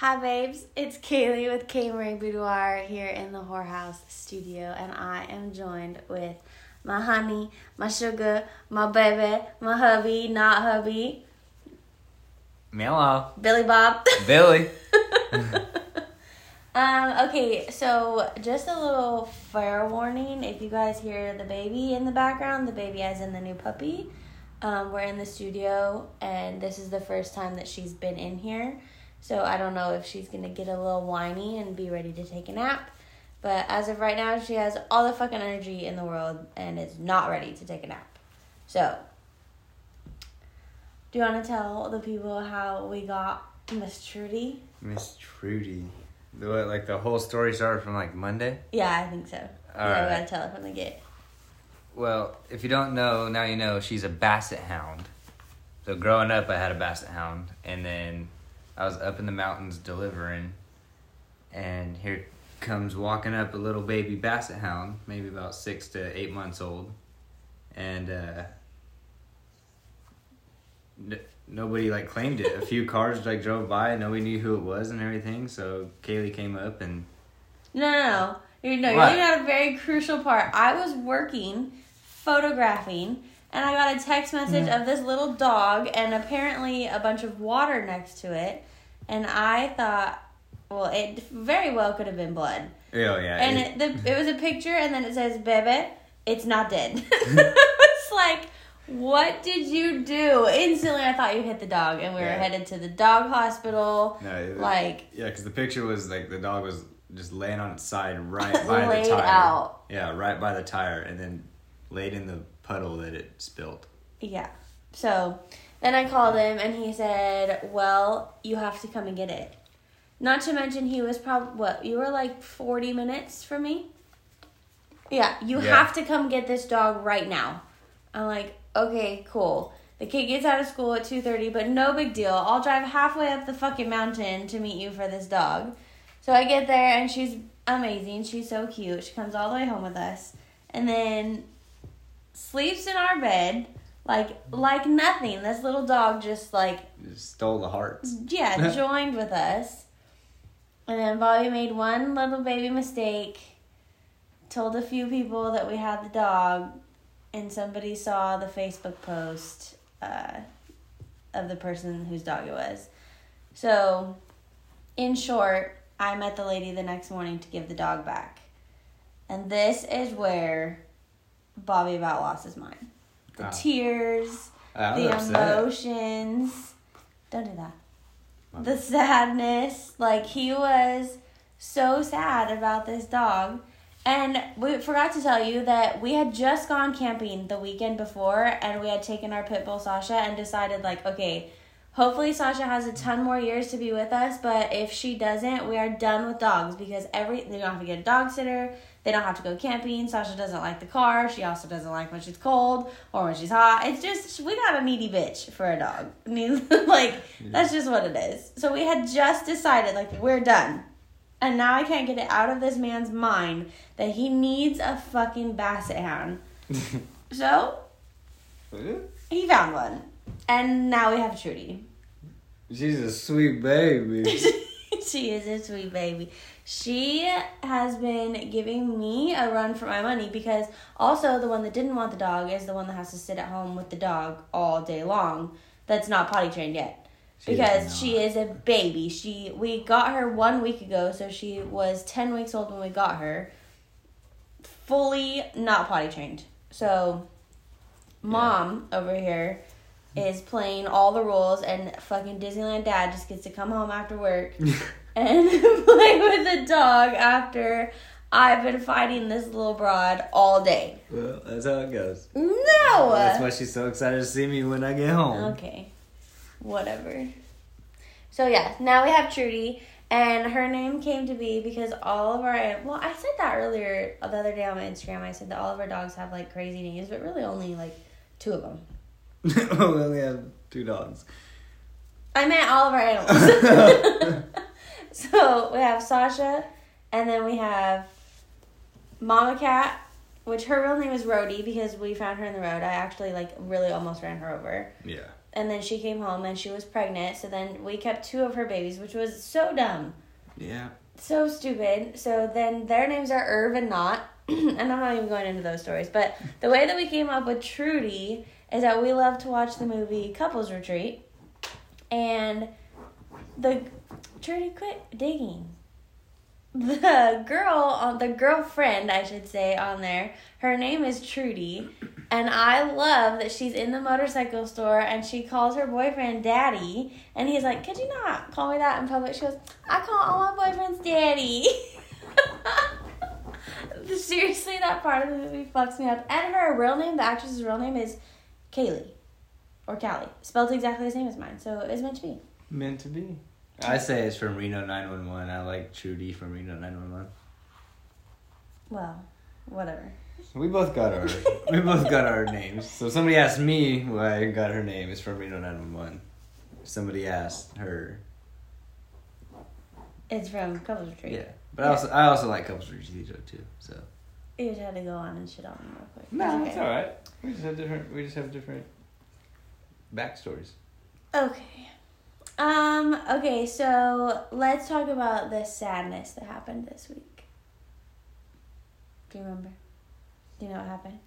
Hi, babes. It's Kaylee with K Marie Boudoir here in the Whorehouse studio, and I am joined with my honey, my sugar, my baby, my hubby, not hubby, Hello, Billy Bob. Billy. um, okay, so just a little fair warning if you guys hear the baby in the background, the baby as in the new puppy. Um, we're in the studio, and this is the first time that she's been in here. So I don't know if she's gonna get a little whiny and be ready to take a nap. But as of right now, she has all the fucking energy in the world and is not ready to take a nap. So, do you want to tell the people how we got Miss Trudy? Miss Trudy. The what, like the whole story started from like Monday? Yeah, I think so. All yeah, we right. gotta tell it from the get. Well, if you don't know, now you know she's a basset hound. So growing up I had a basset hound and then I was up in the mountains delivering and here comes walking up a little baby basset hound, maybe about six to eight months old. And uh n- nobody like claimed it. A few cars like drove by, and nobody knew who it was and everything. So Kaylee came up and No, no, no. You know, you're leaving out a very crucial part. I was working, photographing, and I got a text message of this little dog and apparently a bunch of water next to it. And I thought, well, it very well could have been blood. oh yeah, And it- it, the, it was a picture, and then it says, Bebe, it's not dead. it's like, what did you do? Instantly, I thought you hit the dog, and we were Yeah. headed to the dog hospital. No, Like, yeah, because the picture was like the dog was just laying on its side right by the tire. out. Yeah, right by the tire, and then laid in the puddle that it spilt. Yeah. So then I called him and he said, Well, you have to come and get it. Not to mention, he was probably, what, you were like 40 minutes from me? Yeah, you Yeah. have to come get this dog right now. I'm like, Okay, cool. The kid gets out of school at 2:30, but no big deal. I'll drive halfway up the fucking mountain to meet you for this dog. So I get there and she's amazing. She's so cute. She comes all the way home with us. And then sleeps in our bed like like nothing. This little dog just like Just stole the hearts. yeah, joined with us. And then Bobby made one little baby mistake. Told a few people that we had the dog, and somebody saw the Facebook post uh, of the person whose dog it was. So, in short, I met the lady the next morning to give the dog back. And this is where Bobby about lost his mind. The Wow. tears, I the upset. emotions. Don't do that. The sadness. Like he was so sad about this dog. And we forgot to tell you that we had just gone camping the weekend before and we had taken our pit bull Sasha and decided like, okay, hopefully Sasha has a ton more years to be with us, but if she doesn't, we are done with dogs because every they don't have to get a dog sitter, they don't have to go camping. Sasha doesn't like the car. She also doesn't like when she's cold or when she's hot. It's just we got a needy bitch for a dog. I mean, like that's just what it is. So we had just decided like we're done. And now I can't get it out of this man's mind that he needs a fucking basset hound. So he found one. And now we have Trudy. She's a sweet baby. she is a sweet baby. She has been giving me a run for my money because also the one that didn't want the dog is the one that has to sit at home with the dog all day long. That's not potty trained yet. She because she is a baby. She we got her one week ago, so she was ten weeks old when we got her. Fully not potty trained. So mom over here is playing all the rules and fucking Disneyland dad just gets to come home after work and play with the dog after I've been fighting this little broad all day. well, that's how it goes. No. That's why she's so excited to see me when I get home. Okay. Whatever. So yeah, now we have Trudy, and her name came to be because all of our well, I said that earlier the other day on my Instagram. I said that all of our dogs have like crazy names, but really only like two of them. Oh, we only have two dogs. I meant all of our animals. so we have Sasha, and then we have Mama Cat, which her real name is Rhodey because we found her in the road. I actually like really almost ran her over. Yeah. and then she came home and she was pregnant. So then we kept two of her babies, which was so dumb, Yeah. so stupid. So then their names are Irv and Not, and I'm not even going into those stories. But the way that we came up with Trudy is that we love to watch the movie Couples Retreat, and the Trudy quit digging. The girl on the girlfriend, I should say, on there. Her name is Trudy, and I love that she's in the motorcycle store and she calls her boyfriend Daddy, and he's like, "Could you not call me that in public?" She goes, "I call all my boyfriends Daddy." Seriously, that part of the movie fucks me up. And her real name, the actress's real name is Kaylee, or Callie, spelled exactly the same as mine. So it's meant to be. Meant to be. I say it's from Reno 911. I like Trudy from Reno 911. Well, whatever. We both got our we both got our names. So somebody asked me why I got her name. It's from Reno 911. Somebody asked her. It's from Couples Retreat. Yeah, but I also I also like Couples Retreat too. So You just had to go on and shit on them real quick. no, It's it's all right. We just have different. We just have different backstories. Okay. Um, okay, so let's talk about the sadness that happened this week. Do you remember? Do you know what happened?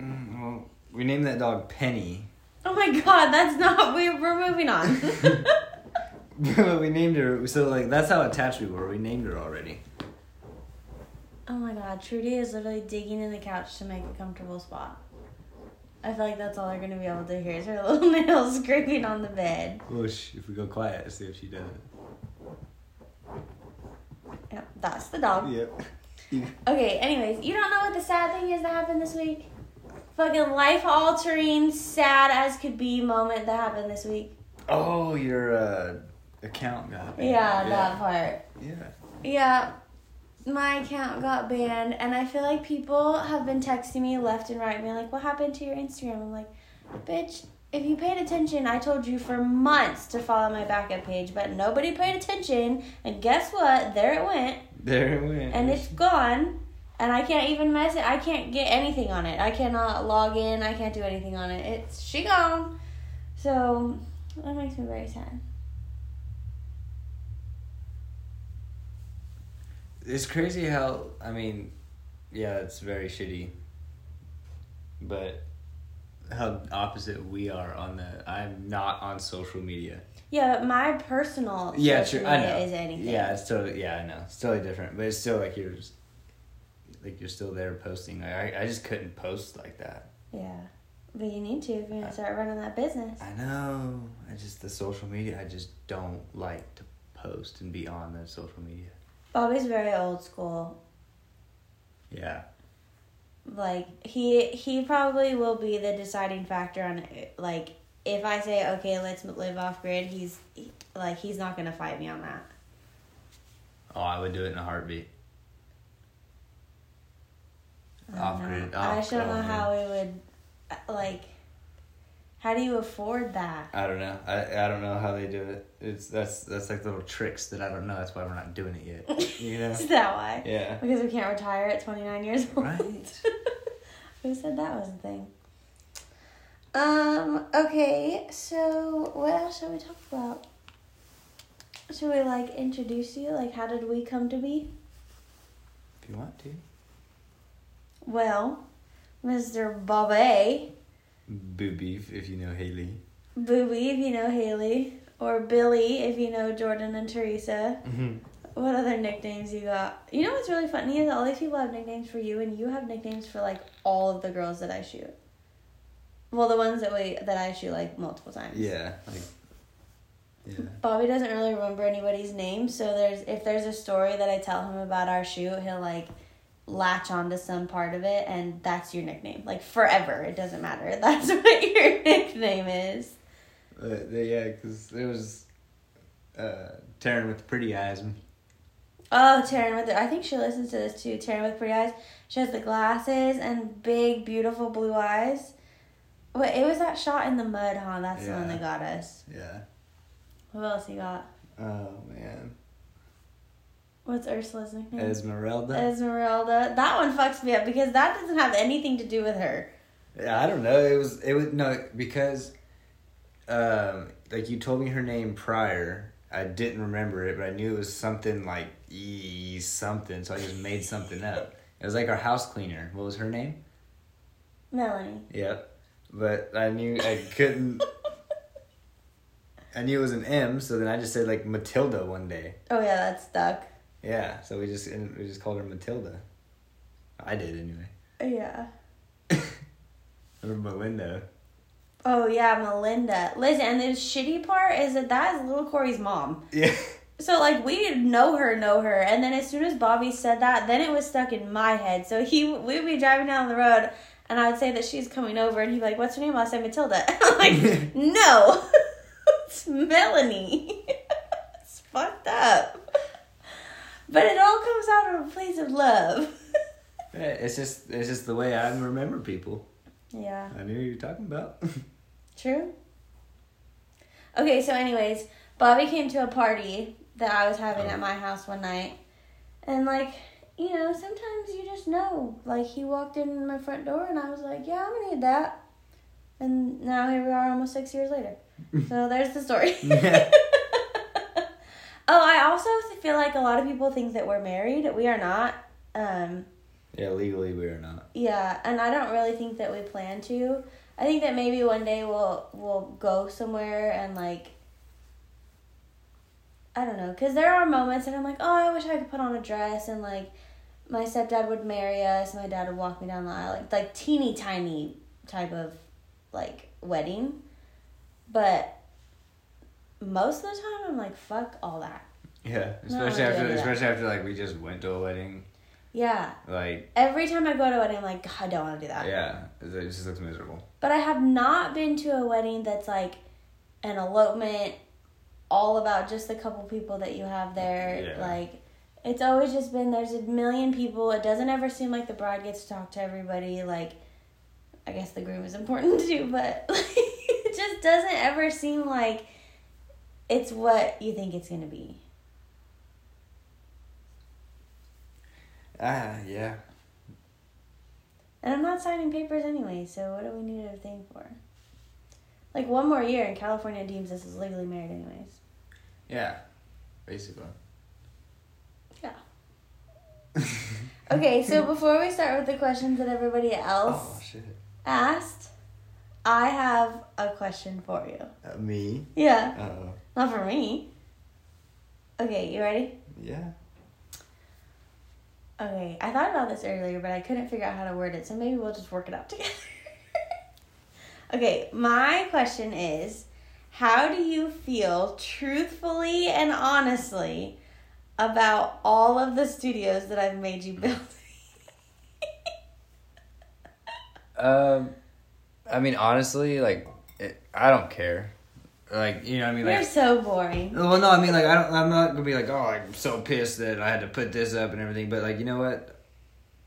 Mm, well, we named that dog Penny. Oh my god, that's not we we're moving on. But we named her. So like that's how attached we were. We named her already. Oh my god, Trudy is literally digging in the couch to make a comfortable spot. I feel like that's all they're gonna be able to hear is her little nails scraping on the bed. Whoosh! If we go quiet, see if she does it. Yep, that's the dog. Yep. Okay, anyways, you don't know what the sad thing is that happened this week? Fucking life altering, sad as could be moment that happened this week. Oh, your uh, account got banned. Yeah, that part. Yeah. Yeah, my account got banned, and I feel like people have been texting me left and right, being like, What happened to your Instagram? I'm like, Bitch, if you paid attention, I told you for months to follow my backup page, but nobody paid attention, and guess what? There it went. There it went. and it's gone and i can't even mess it i can't get anything on it i cannot log in i can't do anything on it it's she gone so that makes me very sad It's crazy how I mean, yeah, it's very shitty. But how opposite we are on the. I'm not on social media. yeah but my personal Yeah, social sure. I know. is anything Yeah, it's totally. Yeah, I know. It's totally different, but it's still like you're. Just, like you're still there posting. Like, I I just couldn't post like that. yeah but you need to if you're gonna start running that business I know. I just the social media. I just don't like to post and be on the social media. Bobby's very old school Yeah. like he he probably will be the deciding factor on it. like if i say okay let's live off grid he's he, like he's not gonna fight me on that Oh, I would do it in a heartbeat. I Off don't know. grid. I don't know how we would, uh, like, how do you afford that? I don't know. I I don't know how they do it. It's that's that's like little tricks that I don't know. That's why we're not doing it yet. You know? Is that why? yeah. Because we can't retire at 29 years old. Right. Who said that was a thing? Um, okay, so what else should we talk about? Should we, like, introduce you? Like, how did we come to be? If you want to. Well, Mr. Bobby, Boo beef if you know Haley. Booby, if you know Haley, or Billy, if you know Jordan and Teresa. Mm-hmm. What other nicknames you got? You know what's really funny is all these people have nicknames for you, and you have nicknames for like all of the girls that I shoot. Well, the ones that we that I shoot like multiple times. Yeah. Like. Yeah. Bobby doesn't really remember anybody's name, so there's if there's a story that I tell him about our shoot, he'll like latch on to some part of it, and that's your nickname, like forever. It doesn't matter. That's what your nickname is. Uh, yeah, because it was uh, Taryn with pretty eyes. Oh, Taryn with I think she listens to this too. Taryn with pretty eyes. She has the glasses and big, beautiful blue eyes. Wait, it was that shot in the mud, huh? That's the one that got us. Yeah. what else you got? Oh man. What's Ursula's nickname? Esmeralda. Esmeralda. That one fucks me up because that doesn't have anything to do with her. Yeah, I don't know. It was it was no because, um, like you told me her name prior. I didn't remember it, but I knew it was something like e something. So I just made something up. It was like our house cleaner. What was her name? Melanie. Yep. But I knew I couldn't. I knew it was an M, so then I just said like Matilda one day. Oh yeah, that's stuck. Yeah, so we just we just called her Matilda. I did anyway. Yeah. Or Melinda. Oh yeah, Melinda. Listen, and the shitty part is that that is little Corey's mom. Yeah. So like we know her, know her, and then as soon as Bobby said that, then it was stuck in my head. So he we would be driving down the road, and I would say that she's coming over, and he'd be like, "What's her name?" I'll say Matilda. I'm like, "No, it's Melanie." it's fucked up, but it all comes out of a place of love. It's just it's just the way I remember people. yeah. I knew you were talking about. True. Okay, so anyways, Bobby came to a party that I was having at oh. my house one night. And like, you know, sometimes you just know. Like he walked in my front door and I was like, Yeah, I'm gonna need that. And now here we are almost six years later. So there's the story. Oh, I also feel like a lot of people think that we're married. We are not. Um yeah, legally we are not. Yeah, and I don't really think that we plan to. I think that maybe one day we'll we'll go somewhere and like I don't know, cuz there are moments and I'm like, "Oh, I wish I could put on a dress and like my stepdad would marry us, my dad would walk me down the aisle, like like teeny tiny type of like wedding." But most of the time I'm like, "Fuck all that." Yeah, especially after especially after like we just went to a wedding. Yeah. Like Every time I go to a wedding I'm like, "God, I don't want to do that." yeah, it it just looks miserable. But I have not been to a wedding that's like an elopement, all about just the couple people that you have there. Yeah. Like, it's always just been there's a million people. It doesn't ever seem like the bride gets to talk to everybody. Like, I guess the groom is important too, but like, it just doesn't ever seem like it's what you think it's gonna be. Ah, yeah. And I'm not signing papers anyway, so what do we need a thing for? Like one more year, and California deems us as legally married, anyways. Yeah. Basically. Yeah. Okay, so before we start with the questions that everybody else oh asked, I have a question for you. Uh, me. Yeah, Uh oh. Not for me. Okay, you ready? Yeah. Okay, I thought about this earlier, but I couldn't figure out how to word it, so maybe we'll just work it out together. okay, my question is How do you feel truthfully and honestly about all of the studios that I've made you build? Um, I mean, honestly, like, it, I don't care. Like, you know, what I mean, like, You're so boring. Well, no, I mean, like, I don't. I'm not gonna be like, oh, I'm so pissed that I had to put this up and everything. But like, you know what?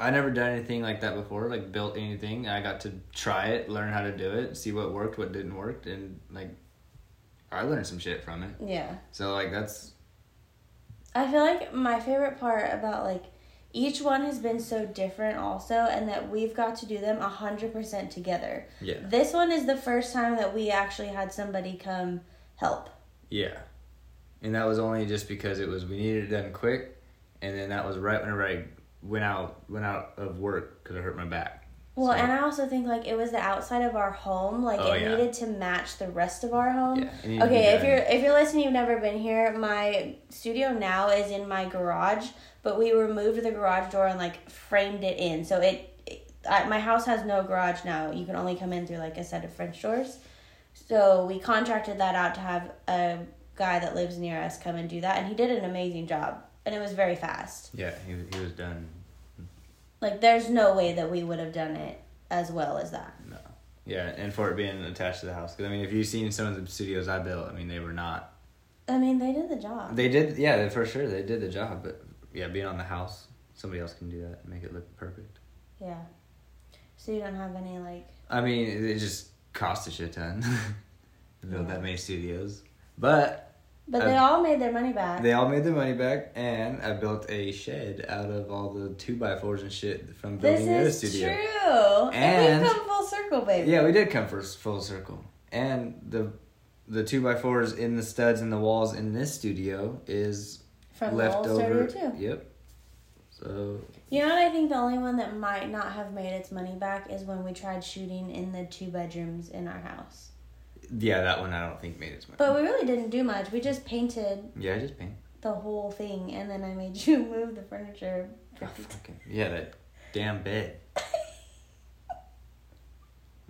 I never done anything like that before. Like, built anything. I got to try it, learn how to do it, see what worked, what didn't work, and like, I learned some shit from it. Yeah. So like, that's I feel like my favorite part about like each one has been so different also and that we've got to do them 100% together. yeah, This one is the first time that we actually had somebody come help. yeah. And that was only just because it was we needed it done quick, and then that was right whenever I went out went out of work because I hurt my back. Well, So- and I also think like it was the outside of our home, like Oh, it yeah. needed to match the rest of our home. Yeah, it needed to be Okay, if you're if you're listening, you've never been here. My studio now is in my garage, but we removed the garage door and like framed it in, so it. it I, my house has no garage now. You can only come in through like a set of French doors. So we contracted that out to have a guy that lives near us come and do that, and he did an amazing job, and it was very fast. yeah, he he was done. Like, there's no way that we would have done it as well as that. No. Yeah, and for it being attached to the house. Because, I mean, if you've seen some of the studios I built, I mean, they were not. I mean, they did the job. They did, yeah, for sure, they did the job. But, yeah, being on the house, somebody else can do that and make it look perfect. Yeah. So you don't have any like I mean, it just cost a shit ton to build Yeah. that many studios. But But they Uh, all made their money back. they all made their money back, and I built a shed out of all the 2 by 4s and shit from this building the other is studio. true. And- we've come full circle baby. Yeah, we did come for full circle, and the the two by fours in the studs and the walls in this studio is From left over. too. Yep. So You know what I think the only one that might not have made its money back is when we tried shooting in the two bedrooms in our house. Yeah, that one I don't think made its much. But we really didn't do much. We just painted yeah, I just paint. the whole thing and then I made you move the furniture. Oh, fucking- yeah, that damn bed.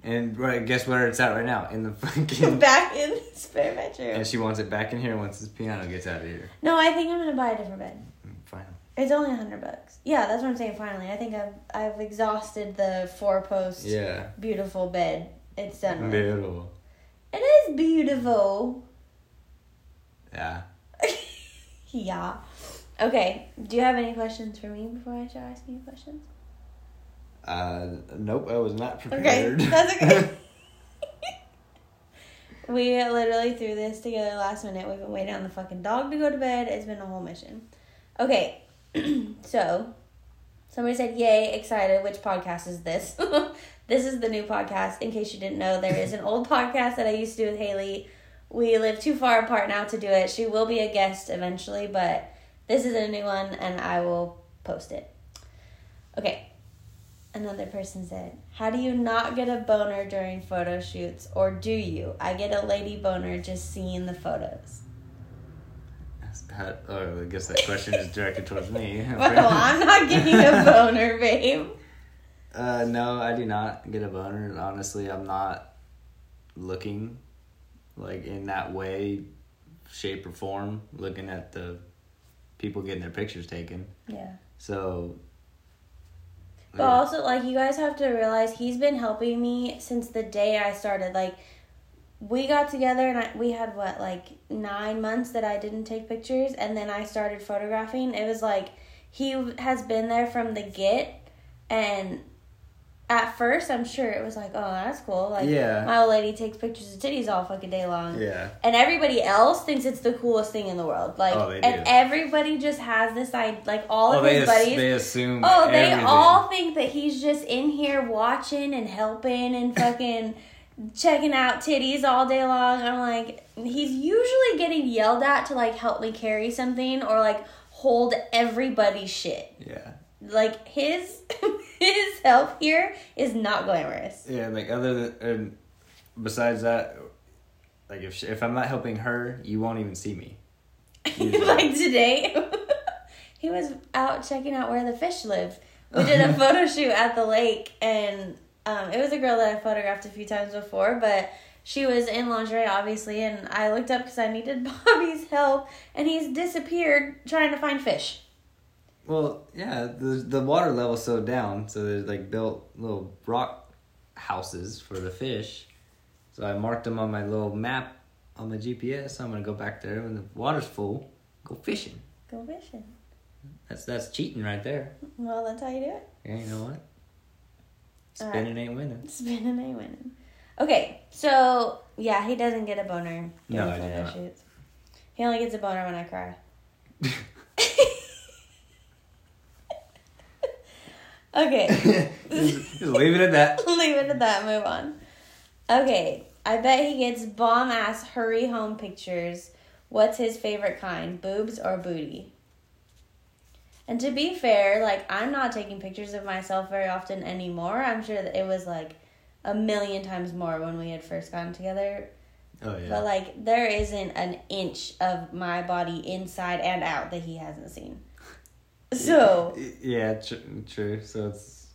And right, guess where it's at right now? In the fucking. back in the spare bedroom. and she wants it back in here once this piano gets out of here. No, I think I'm gonna buy a different bed. Mm, Fine. It's only a hundred bucks. Yeah, that's what I'm saying. Finally, I think I've I've exhausted the four post Yeah. beautiful bed. It's done. Beautiful. It is beautiful. Yeah. yeah. Okay. Do you have any questions for me before I start asking you questions? Uh, nope, I was not prepared. Okay, that's okay. we literally threw this together last minute. We've been waiting on the fucking dog to go to bed. It's been a whole mission. Okay, so somebody said, "Yay, excited!" Which podcast is this? This is the new podcast. In case you didn't know, there is an old podcast that I used to do with Haley. We live too far apart now to do it. She will be a guest eventually, but this is a new one, and I will post it. Okay. Another person said, How do you not get a boner during photo shoots? Or do you? I get a lady boner just seeing the photos. How, oh, I guess that question is directed towards me. Well, I'm not getting a boner, babe. Uh, no, I do not get a boner. Honestly, I'm not looking like in that way, shape, or form. Looking at the people getting their pictures taken. Yeah. So. But also, like, you guys have to realize he's been helping me since the day I started. Like, we got together and I, we had, what, like, nine months that I didn't take pictures, and then I started photographing. It was like he has been there from the get, and at first, I'm sure it was like, oh, that's cool. Like, Yeah. my old lady takes pictures of titties all fucking day long. yeah. And everybody else thinks it's the coolest thing in the world. Like, Oh, and everybody just has this idea. Like, all oh, of Oh, they, his buddies. they assume. Oh, they all think that he's just in here watching and helping and fucking checking out titties all day long. I'm like, he's usually getting yelled at to like help me carry something or like hold everybody's shit. Yeah. Like his his help here is not glamorous. Yeah, like other than and besides that, like if she, if I'm not helping her, you won't even see me. Like today, he was out checking out where the fish live. We did a photo shoot at the lake, and um, it was a girl that I photographed a few times before, but she was in lingerie, obviously, and I looked up because I needed Bobby's help, and he's disappeared trying to find fish. Well, yeah, the the water level's so down, so there's like built little rock houses for the fish. So I marked them on my little map on my GPS. I'm gonna go back there when the water's full, go fishing. Go fishing. That's that's cheating right there. Well, that's how you do it. Yeah, you know what? Spinning ain't winning. Spinning ain't winning. Okay, so yeah, he doesn't get a boner No, I do not. shoots. He only gets a boner when I cry. okay. just, just leave it at that. Leave it at that. Move on. Okay. I bet he gets bomb ass hurry home pictures. What's his favorite kind? Boobs or booty? And to be fair, like I'm not taking pictures of myself very often anymore. I'm sure that it was like a million times more when we had first gotten together. Oh yeah. But like there isn't an inch of my body inside and out that he hasn't seen. So yeah, tr- true. So it's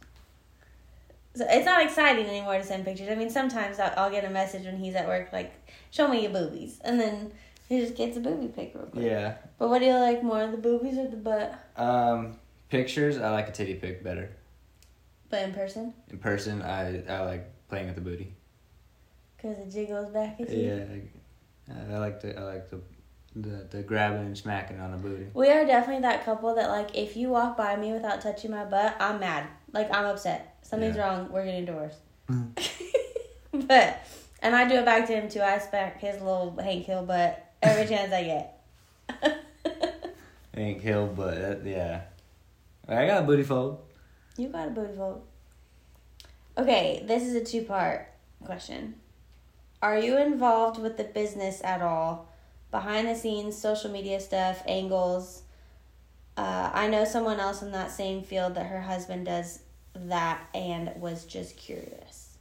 So it's not exciting anymore to send pictures. I mean, sometimes I'll, I'll get a message when he's at work, like, show me your boobies. And then he just gets a boobie pic real quick. yeah. But what do you like more, the boobies or the butt? Um, pictures. I like a titty pic better. But in person? In person, I I like playing with the booty. Because it jiggles back at you? Yeah, I, I like to I like the, the the grabbing and smacking on the booty. We are definitely that couple that, like, if you walk by me without touching my butt, I'm mad. Like, I'm upset. Something's Yeah. wrong. We're getting divorced. Mhm. but, and I do it back to him, too. I smack his little Hank Hill butt every chance I get. Ain't kill, but uh, yeah, I got a booty fold. You got a booty fold. Okay, this is a two part question. Are you involved with the business at all? Behind the scenes, social media stuff, angles. Uh, I know someone else in that same field that her husband does that and was just curious.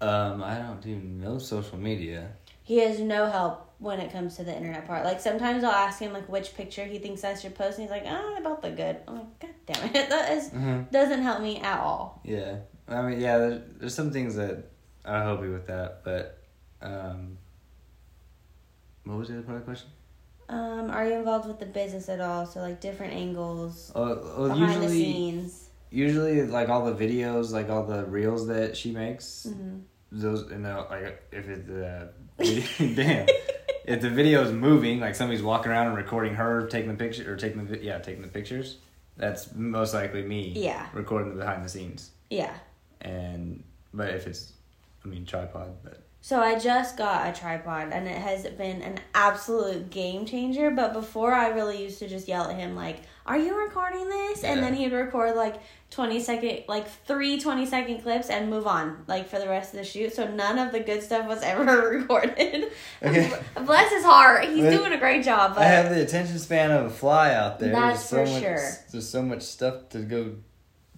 Um, I don't do no social media. He has no help when it comes to the internet part. Like sometimes I'll ask him like which picture he thinks I should post, and he's like, "Oh, about the good." I'm like, "God damn it, that is, Mm-hmm. doesn't help me at all." Yeah, I mean, yeah. There's, there's some things that I'll help you with that, but um, what was the other part of the question? Um, are you involved with the business at all? So like different angles, well, behind the usually, scenes. usually like all the videos, like all the reels that she makes, hmm those you know, like if it's uh, damn, if the video is moving, like somebody's walking around and recording her taking the picture or taking the yeah taking the pictures, that's most likely me. Yeah. recording the behind the scenes, Yeah. and but if it's, I mean tripod, but So I just got a tripod and it has been an absolute game changer. But before I really used to just yell at him like, "Are you recording this?" And then he'd record like 20 second like three 20 second clips and move on like for the rest of the shoot. So none of the good stuff was ever recorded. Okay. Bless his heart. He's But doing a great job, but I have the attention span of a fly out there. That's there's so for much, sure. There's so much stuff to go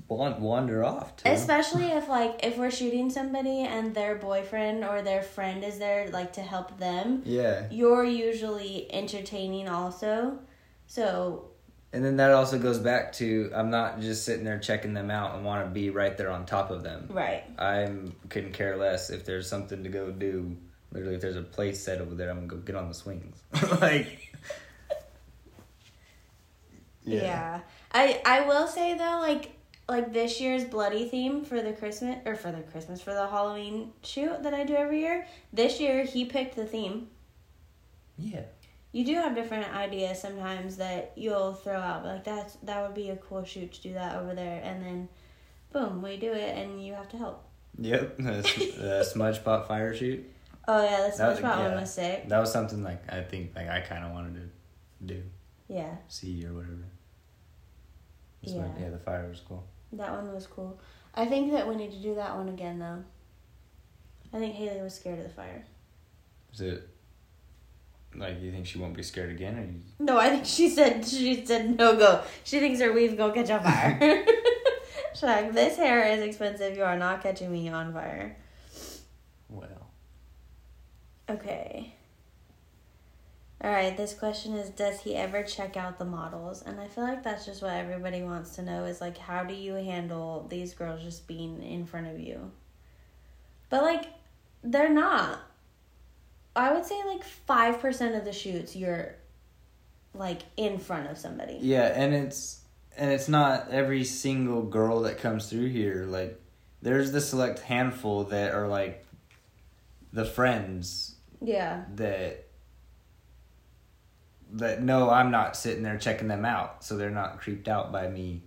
wander off to. Especially if like if we're shooting somebody and their boyfriend or their friend is there like to help them, yeah, you're usually entertaining also. So and then that also goes back to I'm not just sitting there checking them out and want to be right there on top of them. right. I'm couldn't care less if there's something to go do. Literally, if there's a play set over there, I'm gonna go get on the swings. like, Yeah. I I will say though like like this year's bloody theme for the Christmas or for the Christmas for the Halloween shoot that I do every year. This year he picked the theme. yeah. You do have different ideas sometimes that you'll throw out like that's that would be a cool shoot to do that over there and then boom, we do it and you have to help. Yep, the, the smudge pot fire shoot. Oh yeah, the That smudge was- pot one was sick. That was something like I think like I kind of wanted to do, Yeah. see or whatever. Yeah. yeah, the fire was cool. That one was cool. I think that we need to do that one again though. I think Haley was scared of the fire. Is it like you think she won't be scared again, or you? No, I think she said she said no go. She thinks her weave's gonna catch on fire. She's like, this hair is expensive. You are not catching me on fire. Well, Okay. All right. This question is: Does he ever check out the models? And I feel like that's just what everybody wants to know. Is like, how do you handle these girls just being in front of you? But like, they're not. I would say like five percent of the shoots you're like in front of somebody. yeah, and it's and it's not every single girl that comes through here. Like, there's the select handful that are like the friends Yeah. that that no, I'm not sitting there checking them out, so they're not creeped out by me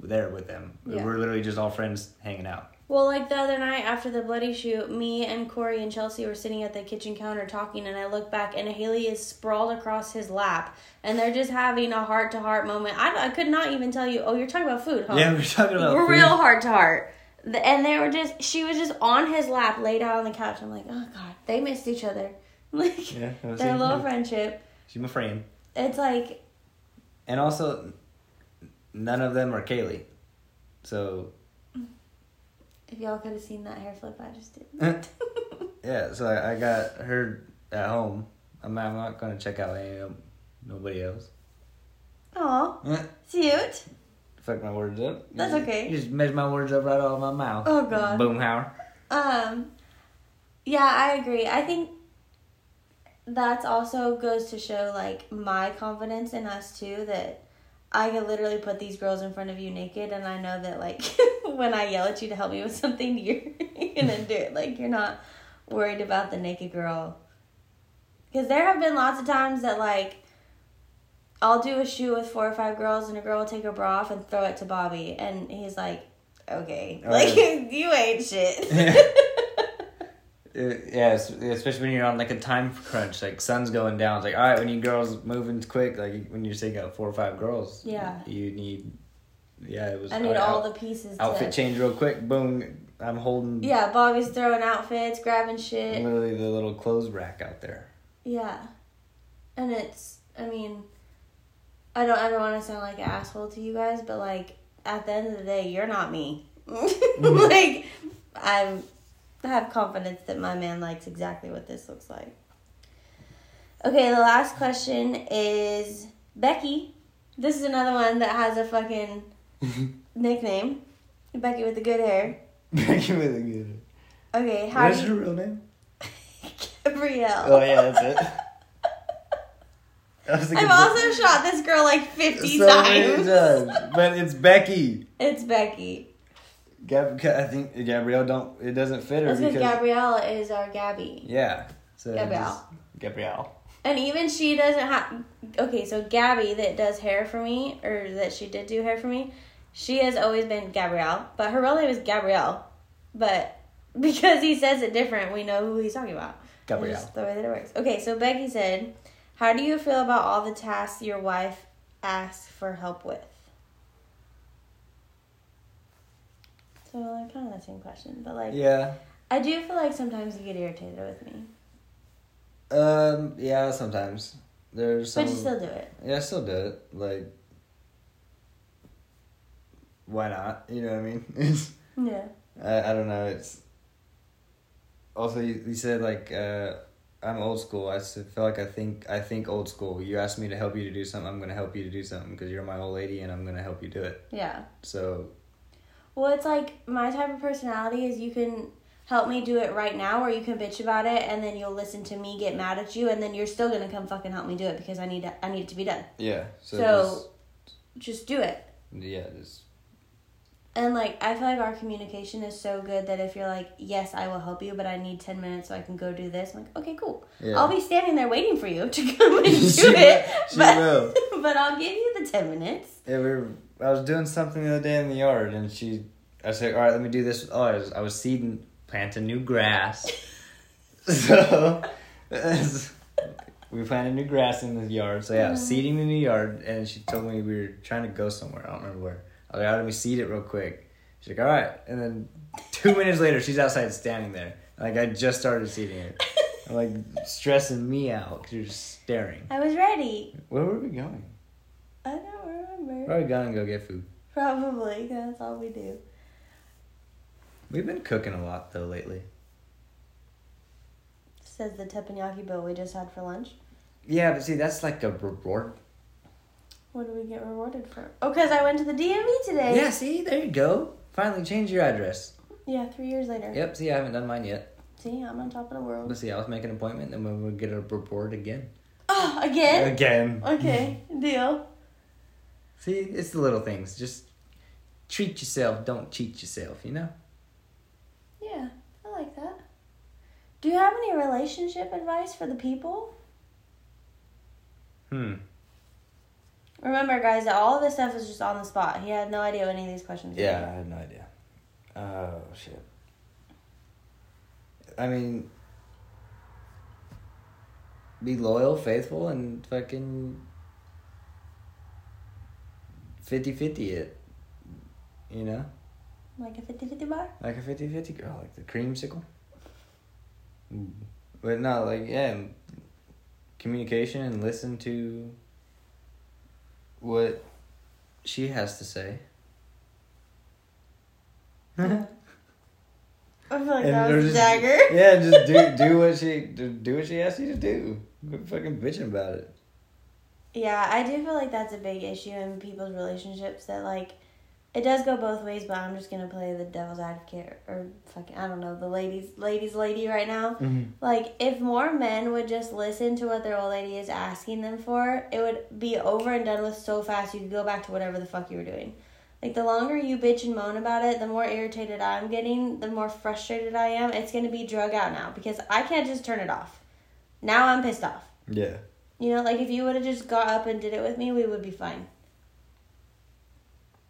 there with them. Yeah. We're literally just all friends hanging out. Well, like the other night after the bloody shoot, me and Corey and Chelsea were sitting at the kitchen counter talking, and I look back and Haley is sprawled across his lap, and they're just having a heart to heart moment. I, I could not even tell you. Oh, you're talking about food, huh? Yeah, we're talking about we're real heart to heart. And they were just, she was just on his lap, laid out on the couch. I'm like, oh god, they missed each other. Like Yeah, their little friendship. She's my friend, It's like, and also none of them are Kaylee. So if y'all could have seen that hair flip I just did. yeah, so I, I got her at home. I'm, I'm not gonna check out any of nobody else. Aw, cute. Fuck my words up. That's okay. You just measure my words up right out of my mouth. Oh, God. Boomhauer. Um, yeah, I agree. I think that's also goes to show like my confidence in us too that I could literally put these girls in front of you naked and I know that like when I yell at you to help me with something you're gonna do it. Like you're not worried about the naked girl. Cause there have been lots of times that like I'll do a shoot with four or five girls and a girl will take her bra off and throw it to Bobby and he's like, Okay. Oh, Like yeah. you ain't shit. Uh, yeah, especially when you're on like a time crunch, like sun's going down. It's like, all right, when you girls moving quick. Like when you're taking out four or five girls, Yeah. you need yeah, it was. I need uh, all out- the pieces. outfit to, change real quick. Boom. I'm holding. Yeah, Bobby's throwing outfits, grabbing shit. Literally the little clothes rack out there. Yeah, and it's. I mean, I don't ever want to sound like an asshole to you guys, but like at the end of the day, you're not me. like I'm. I have confidence that my man likes exactly what this looks like. Okay, the last question is Becky. This is another one that has a fucking nickname. Becky with the good hair. Becky with a good. Hair. Okay, how What's do her you real name? Gabrielle. Oh yeah, that's it. I was thinking I've also shot this girl like 50 so many times. times, but it's Becky. It's Becky. Gab, I think Gabrielle don't. It doesn't fit her That's because Gabrielle is our Gabby. yeah. So Gabrielle. just- Gabrielle. And even she doesn't have. Okay, so Gabby that does hair for me, or that she did do hair for me, she has always been Gabrielle, but her real name is Gabrielle. But because he says it different, we know who he's talking about. Gabrielle. just the way that it works. Okay, so Becky said, How do you feel about all the tasks your wife asks for help with? So, like, kind of the same question, but like, Yeah. I do feel like sometimes you get irritated with me, Um. Yeah. Sometimes there's some. but you still do it. Yeah, I still do it. Like, why not? You know what I mean? Yeah. I, I don't know. It's also you, you said like uh, I'm old school. I feel like I think I think old school. You asked me to help you to do something. I'm gonna help you to do something because you're my old lady, and I'm gonna help you do it. Yeah. So Well, it's like my type of personality is you can help me do it right now, or you can bitch about it, and then you'll listen to me get mad at you, and then you're still gonna come fucking help me do it because I need to, I need it to be done. yeah. So, So- Just do it. yeah, just And like I feel like our communication is so good that if you're like, yes, I will help you, but I need ten minutes so I can go do this, I'm like, okay, cool. yeah. I'll be standing there waiting for you to come and do She will- it. she but, will. but I'll give you the ten minutes. Yeah, we were, I was doing something the other day in the yard, and she, I said, "All right, let me do this." Oh, I was, I was seeding, planting new grass. so, we planted new grass in the yard. So yeah, was mm-hmm. seeding the new yard, and she told me we were trying to go somewhere. I don't remember where. I was like, "All right, let me seed it real quick." She's like, "All right," and then two minutes later, she's outside standing there. Like I just started seeding it. I'm like stressing me out because you're just staring. I was ready. Where were we going? I don't remember. Probably gonna go get food. Probably, 'cause that's all we do. We've been cooking a lot though lately. Says the teppanyaki bowl we just had for lunch. Yeah, but see, that's like a reward. What do we get rewarded for? Oh, because I went to the DMV today. Yeah, see, there you go. Finally, change your address. Yeah, three years later. Yep. See, I haven't done mine yet. See, I'm on top of the world. Let's see. I was making an appointment, and we'll get a reward again. Oh, again? Again. Okay, deal. See, it's the little things. Just treat yourself. Don't cheat yourself. You know. Yeah, I like that. Do you have any relationship advice for the people? Hmm. Remember, guys, that all of this stuff is just on the spot. He had no idea what any of these questions were. Yeah, I had no idea. Oh shit. I mean, be loyal, faithful, and fucking 50-50 it. You know, Like a 50 50 bar? like a 50-50 girl, like the creamsicle. Mm. But no, like yeah, communication and listen to what she has to say. Yeah. I feel like And that was a just- dagger. Yeah, just do do what she do, do what she asks you to do. Quit fucking bitching about it. Yeah, I do feel like that's a big issue in people's relationships that like it does go both ways, but I'm just gonna play the devil's advocate or fucking I don't know, the ladies ladies lady right now. Mm-hmm. Like if more men would just listen to what their old lady is asking them for, it would be over and done with so fast you could go back to whatever the fuck you were doing. Like the longer you bitch and moan about it, the more irritated I'm getting, the more frustrated I am. It's gonna be drug out now because I can't just turn it off. Now I'm pissed off. Yeah. You know, like if you would have just got up and did it with me, we would be fine.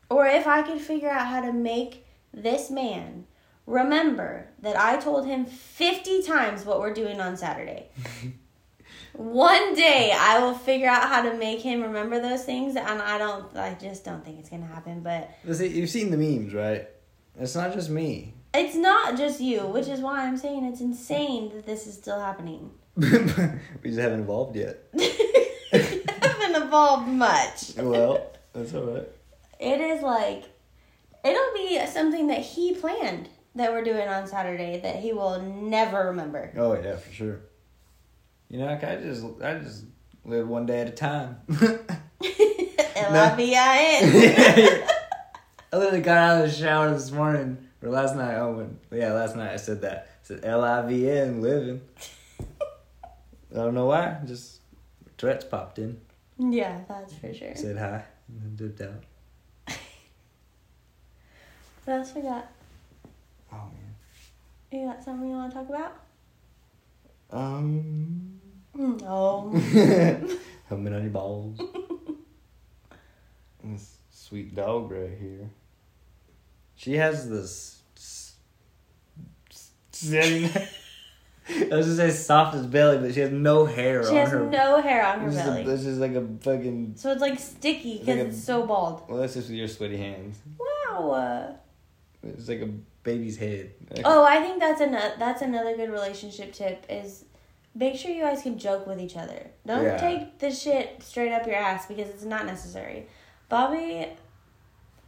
Or if I could figure out how to make this man remember that I told him 50 times what we're doing on Saturday. One day I will figure out how to make him remember those things, and I don't. I just don't think it's gonna happen. But you've seen the memes, right? It's not just me. it's not just you, which is why I'm saying it's insane that this is still happening. We just haven't evolved yet. haven't evolved much. Well, that's all right. It is like it'll be something that he planned that we're doing on Saturday that he will never remember. Oh yeah, for sure. You know, like I just I just live one day at a time. L-I-V-I-N. I literally got out of the shower this morning or last night. Oh, when, yeah, last night I said that. I said L I V N living. I don't know why. Just Tourette's popped in. yeah, that's for sure. Said hi and then dipped out. What else we got? Oh man. You got something you want to talk about? Um. No. Humming on your balls. this sweet dog right here. She has this. I was gonna say as belly, but she has no hair She on has her. no hair on her This is, a, belly. this is like a fucking. So it's like sticky because Like it's so bald. Well, that's just with your sweaty hands. Wow. It's like a baby's head. Oh, I think that's another that's another good relationship tip is make sure you guys can joke with each other. Don't Yeah. take the shit straight up your ass because it's not necessary. Bobby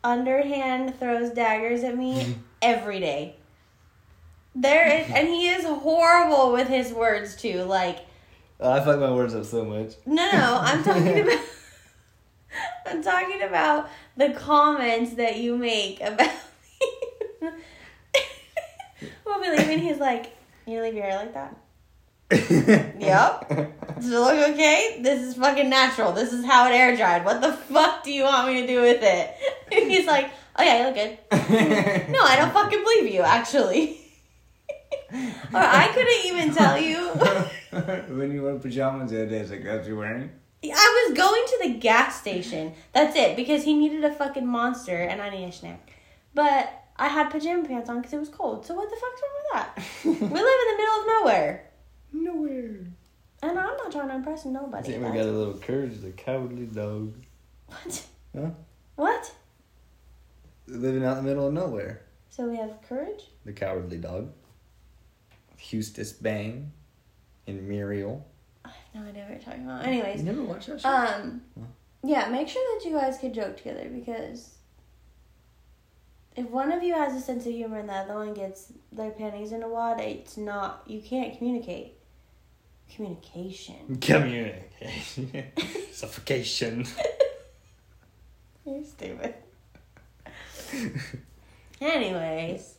underhand throws daggers at me every day. There is, and he is horrible with his words too. Like Oh, I fuck my words up so much. No, no, I'm talking about. I'm talking about the comments that you make about me. we'll be leaving. He's like, "You leave your hair like that? Yep. Does it look okay? This is fucking natural. This is how it air dried. What the fuck do you want me to do with it?" He's like, "Oh yeah, you look good." No, I don't fucking believe you. Actually, or I couldn't even tell you. when you wear pajamas the other day, it's like that's what you're wearing. I was going to the gas station. That's it, because he needed a fucking monster and I need a snack. But I had pajama pants on because it was cold. So what the fuck's wrong with that? we live in the middle of nowhere. Nowhere. And I'm not trying to impress I nobody. think we got a little courage, the cowardly dog. What? Huh? What? Living out in the middle of nowhere. So we have courage? The cowardly dog. Eustace Bagge. And Muriel. I have no idea what you're talking about. Anyways, You never watched that show? um, yeah, make sure that you guys can joke together because if one of you has a sense of humor and the other one gets their panties in a wad, it's not, you can't communicate. Communication. Communication. Suffocation. You're stupid. Anyways,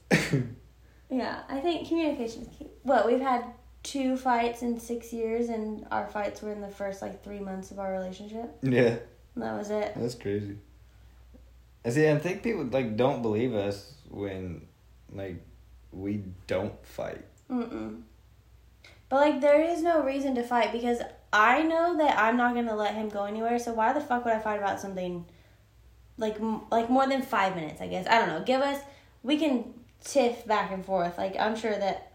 yeah, I think communication is key. Well, we've had two fights in six years, and our fights were in the first like three months of our relationship. yeah, And that was it. that's crazy. I see. I think people like don't believe us when like we don't fight. Mm-mm. But like, there is no reason to fight because I know that I'm not gonna let him go anywhere. So why the fuck would I fight about something like m- like more than five minutes? I guess I don't know. Give us we can tiff back and forth. Like I'm sure that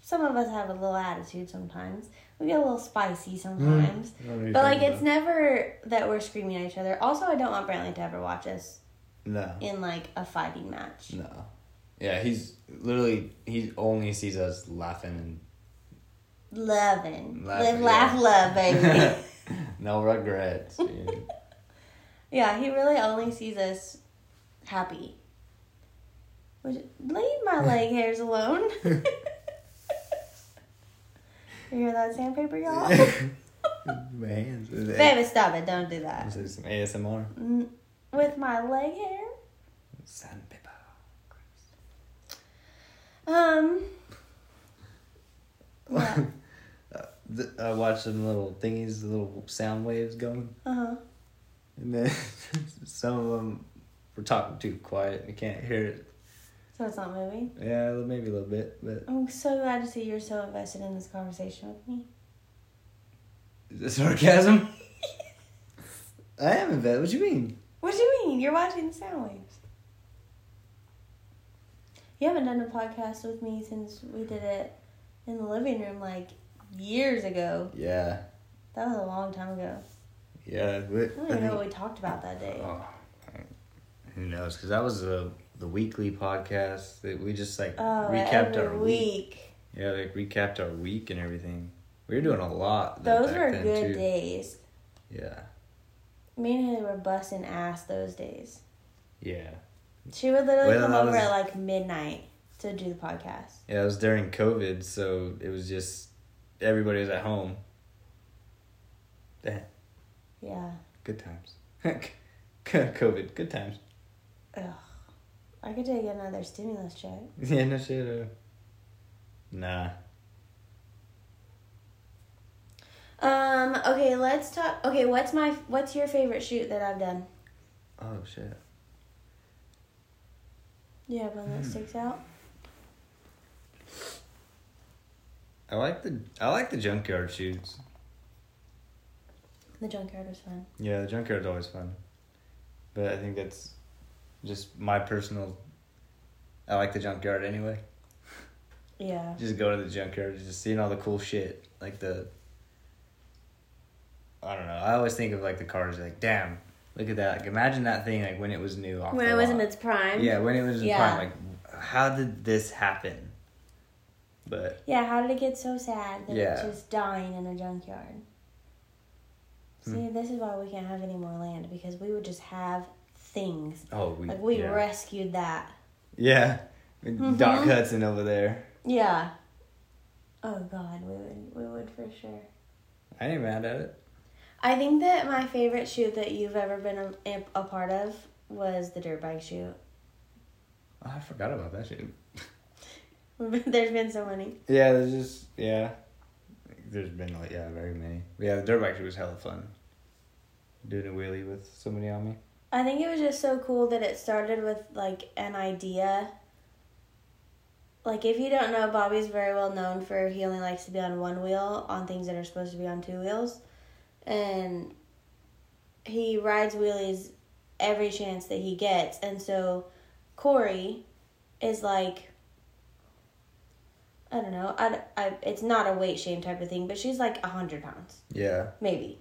some of us have a little attitude sometimes. We get a little spicy mm, sometimes. But like, it's never that we're screaming at each other. Also, I don't want Brantley to ever watch us no, in like a fighting match. no. Yeah, he's literally he only sees us laughing and Loving, Laugh, live, yeah. laugh, love, baby. no regrets. Yeah, he really only sees us happy. Would you leave my leg hairs alone? you hear that sandpaper, y'all? my hands. Baby, stop it! Don't do that. This is some ASMR. Mm, With my leg hair. Sandpaper. Um. Yeah. Uh, th- I watched some little thingies, little sound waves going, Uh huh. and then some of them were talking too quiet. You can't hear it. So it's not moving. Yeah, maybe a little bit, but I'm so glad to see you're so invested in this conversation with me. is this sarcasm? I am invested. What do you mean? What do you mean? You're watching sound waves. You haven't done a podcast with me since we did it in the living room like years ago. Yeah. That was a long time ago. Yeah. we- I don't even know what we talked about that day. Oh, who knows? Because that was the the weekly podcast that we just like Oh, recapped our week. week. Yeah, like recapped our week and everything. We were doing a lot. Those were good too. days. Yeah. Me and Haley were busting ass those days. Yeah. She would literally Well, come over was- at like midnight to do the podcast. Yeah, it was during COVID, so it was just everybody was at home. Damn, Yeah. good times. COVID, good times. Ugh. I could take another stimulus check. Yeah, no shit. Uh, nah. Um. Okay. Let's talk. Okay. What's my What's your favorite shoot that I've done? Oh shit. Yeah, one that Hmm. sticks out? I like the I like the junkyard shoots. The junkyard was fun. Yeah, the junkyard's always fun. But I think that's just my personal. I like the junkyard anyway. Yeah. Just go to the junkyard, just seeing all the cool shit, like the. I don't know. I always think of like the cars, like damn, look at that! Like imagine that thing, like when it was new. Off When it was in its prime. Yeah, when it was in Yeah. prime, like how did this happen? But Yeah. How did it get so sad that Yeah. it's just dying in a junkyard? Hmm. See, this is why we can't have any more land because we would just have things. oh, we Like we yeah. rescued that. yeah, Mhm. Doc Hudson over there. Yeah. Oh God, we would we would for sure. I ain't mad at it. I think that my favorite shoot that you've ever been a, a part of was the dirt bike shoot. Oh, I forgot about that shoot. There's been so many. Yeah, there's just yeah. There's been like yeah, very many. Yeah, the dirt bike shit was hella fun. Doing a wheelie with somebody on me. I think it was just so cool that it started with like an idea. Like if you don't know, Bobby's very well known for he only likes to be on one wheel on things that are supposed to be on two wheels, and he rides wheelies every chance that he gets, and so Corey is like. I don't know. I, I, it's not a weight shame type of thing, but she's like a hundred pounds Yeah. maybe.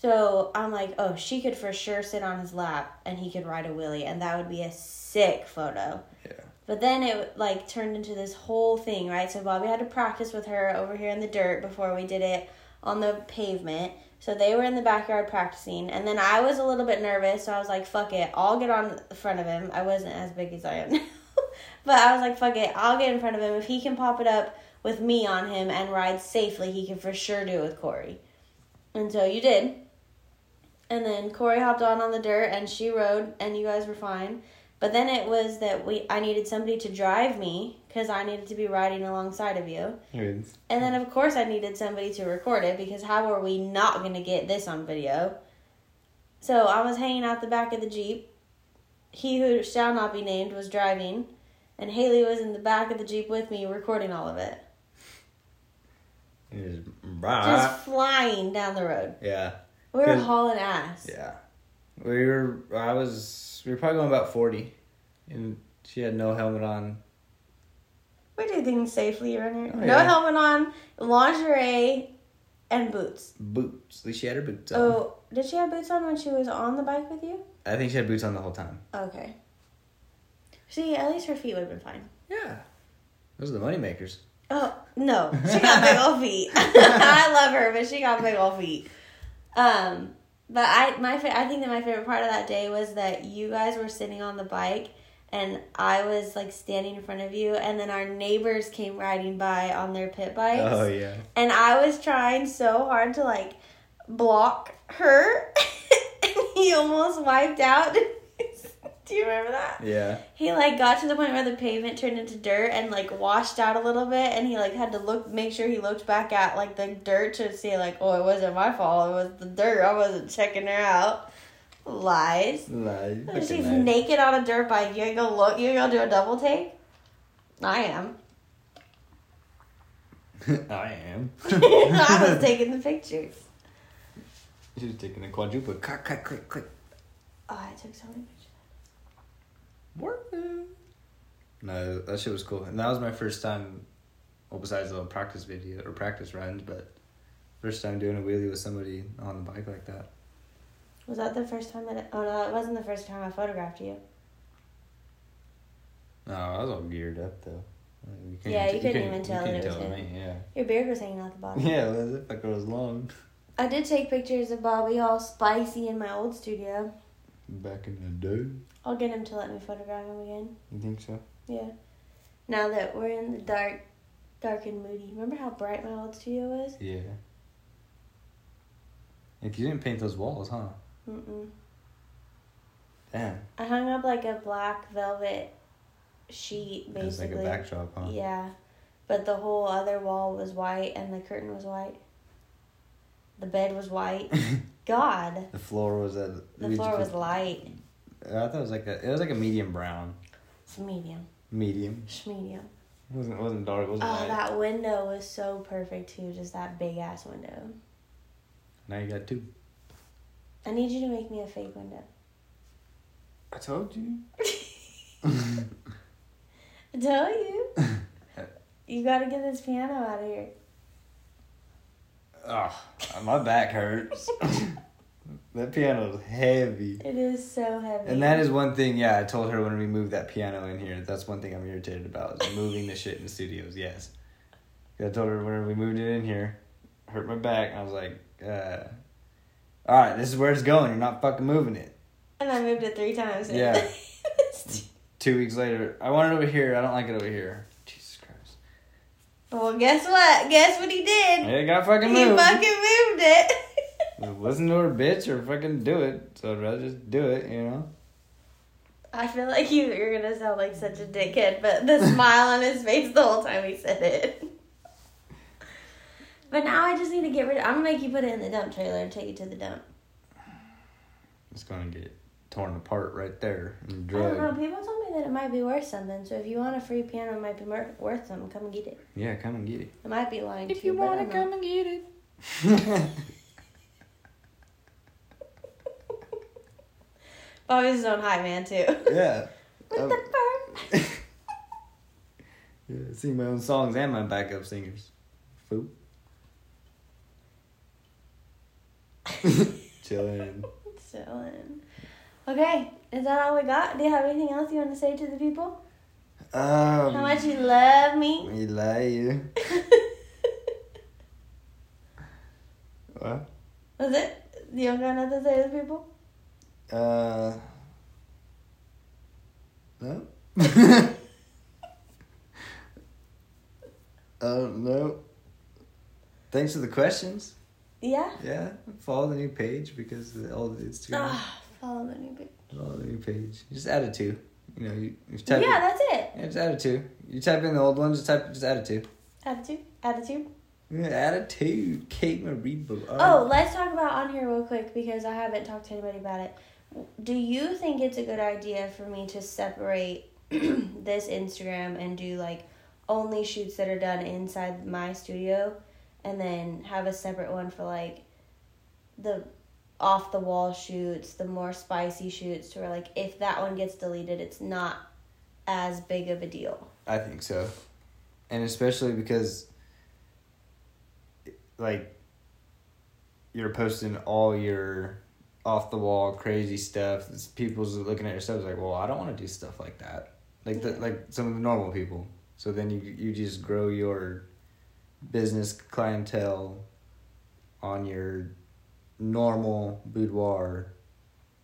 So I'm like, oh, she could for sure sit on his lap and he could ride a wheelie, and that would be a sick photo. Yeah. But then it like turned into this whole thing, right? So Bobby had to practice with her over here in the dirt before we did it on the pavement. So they were in the backyard practicing, and then I was a little bit nervous, so I was like, "Fuck it, I'll get on the front of him." I wasn't as big as I am now, but I was like, "Fuck it, I'll get in front of him. If he can pop it up with me on him and ride safely, he can for sure do it with Corey." And so you did. And then Corey hopped on on the dirt, and she rode, and you guys were fine. But then it was that we I needed somebody to drive me because I needed to be riding alongside of you. And then of course I needed somebody to record it because how are we not going to get this on video? So I was hanging out the back of the Jeep. He who shall not be named was driving and Haley was in the back of the Jeep with me recording all of it. It was- Just flying down the road. yeah. We were hauling ass. Yeah. We were I was we were probably going about forty. And she had no helmet on. We did things safely around here. Oh, no yeah. helmet on, lingerie, and boots. Boots. At least she had her boots on. Oh, did she have boots on when she was on the bike with you? I think she had boots on the whole time. Okay. See, at least her feet would have been fine. Yeah. Those are the money makers. Oh no, she got big old feet. I love her, but she got big old feet. Um, but I my fa- I think that my favorite part of that day was that you guys were sitting on the bike and I was like standing in front of you, and then our neighbors came riding by on their pit bikes, Oh yeah. and I was trying so hard to like block her, and he almost wiped out. Do you remember that? Yeah. he like got to the point where the pavement turned into dirt and like washed out a little bit and he like had to look make sure he looked back at like the dirt to see like oh it wasn't my fault it was the dirt i wasn't checking her out lies Lies. she's naked on a dirt bike you gonna look you gonna do a double take i am I am. i was taking the pictures She was taking a quadruple. Click, click, click, click. oh i took so many pictures No, that shit was cool. And that was my first time Well, besides the practice video or practice runs, but first time doing a wheelie with somebody on the bike like that. Was that the first time that? Oh no, that wasn't the first time I photographed you. No, I was all geared up though. Like, Yeah, you t- couldn't even tell that couldn't it was tell me, Yeah. Your beard was hanging out the bottom. Yeah, well, that fucker was long. I did take pictures of Bobby all spicy in my old studio. Back in the day. I'll get him to let me photograph him again. You think so? Yeah. Now that we're in the dark, dark and moody. Remember how bright my old studio was? Yeah. If you didn't paint those walls, huh? Mm-mm. Damn. I hung up like a black velvet sheet, basically. It's like a backdrop, huh? Yeah, but the whole other wall was white and the curtain was white. The bed was white. God, the floor was a. the floor was light. I thought it was like a. It was like a medium brown. It's medium, Medium. medium. It wasn't it wasn't dark. It wasn't Oh, light. that window was so perfect too. Just that big ass window. Now you got two. I need you to make me a fake window. I told you. I tell you. you gotta get this piano out of here. Oh, my back hurts. that piano's heavy. It is so heavy. And that is one thing, yeah, I told her when we moved that piano in here, that's one thing I'm irritated about, is moving the shit in the studios, yes. I told her when we moved it in here, hurt my back, and I was like, uh, alright, this is where it's going, you're not fucking moving it. And I moved it three times. Yeah. Two weeks later, I want it over here, I don't like it over here. Well, guess what? Guess what he did? It got fucking moved. He fucking moved it. Listen to her bitch or fucking do it, so I'd rather just do it, you know? I feel like you, you're gonna sound like such a dickhead, but the smile on his face the whole time he said it. But now I just need to get rid of I'm gonna make you put it in the dump trailer and take it to the dump. It's gonna get torn apart right there and I don't know. People told me that it might be worth something. So if you want a free piano, it might be mer- worth something. Come and get it. Yeah, come and get it. I might be lying to you. but I don't know. and get it. Bobby's his own high man too. yeah. With Oh. the fur. yeah. Sing my own songs and my backup singers. Fool. Chilling. Chillin'. Okay, is that all we got? Do you have anything else you want to say to the people? Um, How much you love me? We love you. What? Was it? You don't got nothing to say to the people? Uh. No. Um, no. Thanks for the questions. Yeah. Yeah, follow the new page because the old Instagram. Follow the new page. Follow the new page. Just add a two. You know, you, you type Yeah, it, that's it. yeah, just add a two. You type in the old one, just type just add a two. Attitude. Attitude. Yeah, add a two. Kate Maribo. Uh, oh, let's talk about on here real quick because I haven't talked to anybody about it. Do you think it's a good idea for me to separate this Instagram and do like only shoots that are done inside my studio and then have a separate one for like the off the wall shoots, the more spicy shoots to where like if that one gets deleted it's not as big of a deal. I think so, and especially because, like, you're posting all your off the wall crazy stuff. It's- People's looking at your stuff like, well, I don't want to do stuff like that. Like the, like some of the normal people. So then you you just grow your business clientele on your normal boudoir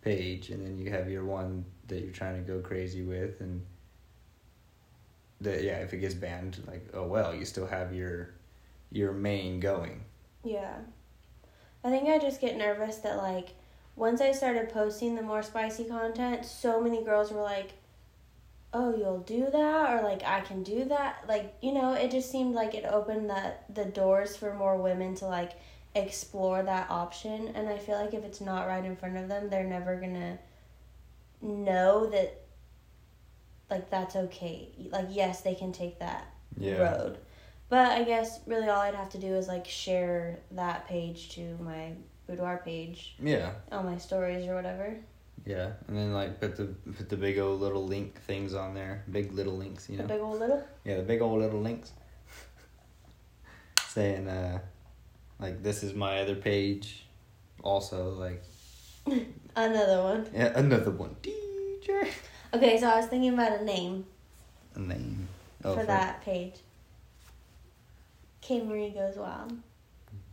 page, and then you have your one that you're trying to go crazy with, and that yeah, if it gets banned, like oh well, you still have your your main going. Yeah. I think I just get nervous that like once I started posting the more spicy content, so many girls were like, "Oh, you'll do that?" or like, "I can do that." Like, you know, it just seemed like it opened the the doors for more women to like explore that option, and I feel like if it's not right in front of them, they're never to know that like that's okay. Like, yes, they can take that road. But I guess really all I'd have to do is like share that page to my boudoir page Yeah. on my stories or whatever. Yeah, and then like put the put the big old little link things on there, big little links, you The know. big old little. Yeah, the big old little links. saying uh like this is my other page also like Another one. yeah, another one DJ Okay, so I was thinking about a name a name oh, for that page. K Marie goes wild.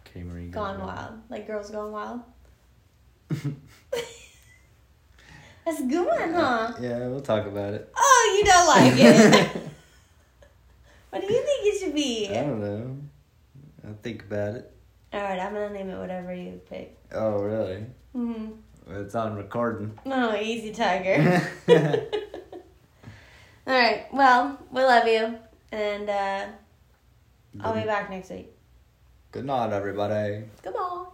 K Marie Gone wild. Like girls gone wild. That's a good one, huh? yeah we'll talk about it Oh, you don't like it. what do you think it should be? I don't know I'll think about it Alright, I'm gonna name it whatever you pick. oh really hmm it's on recording Oh, easy tiger. Alright, well, we love you. And uh, I'll be back next week. good night everybody Goodbye.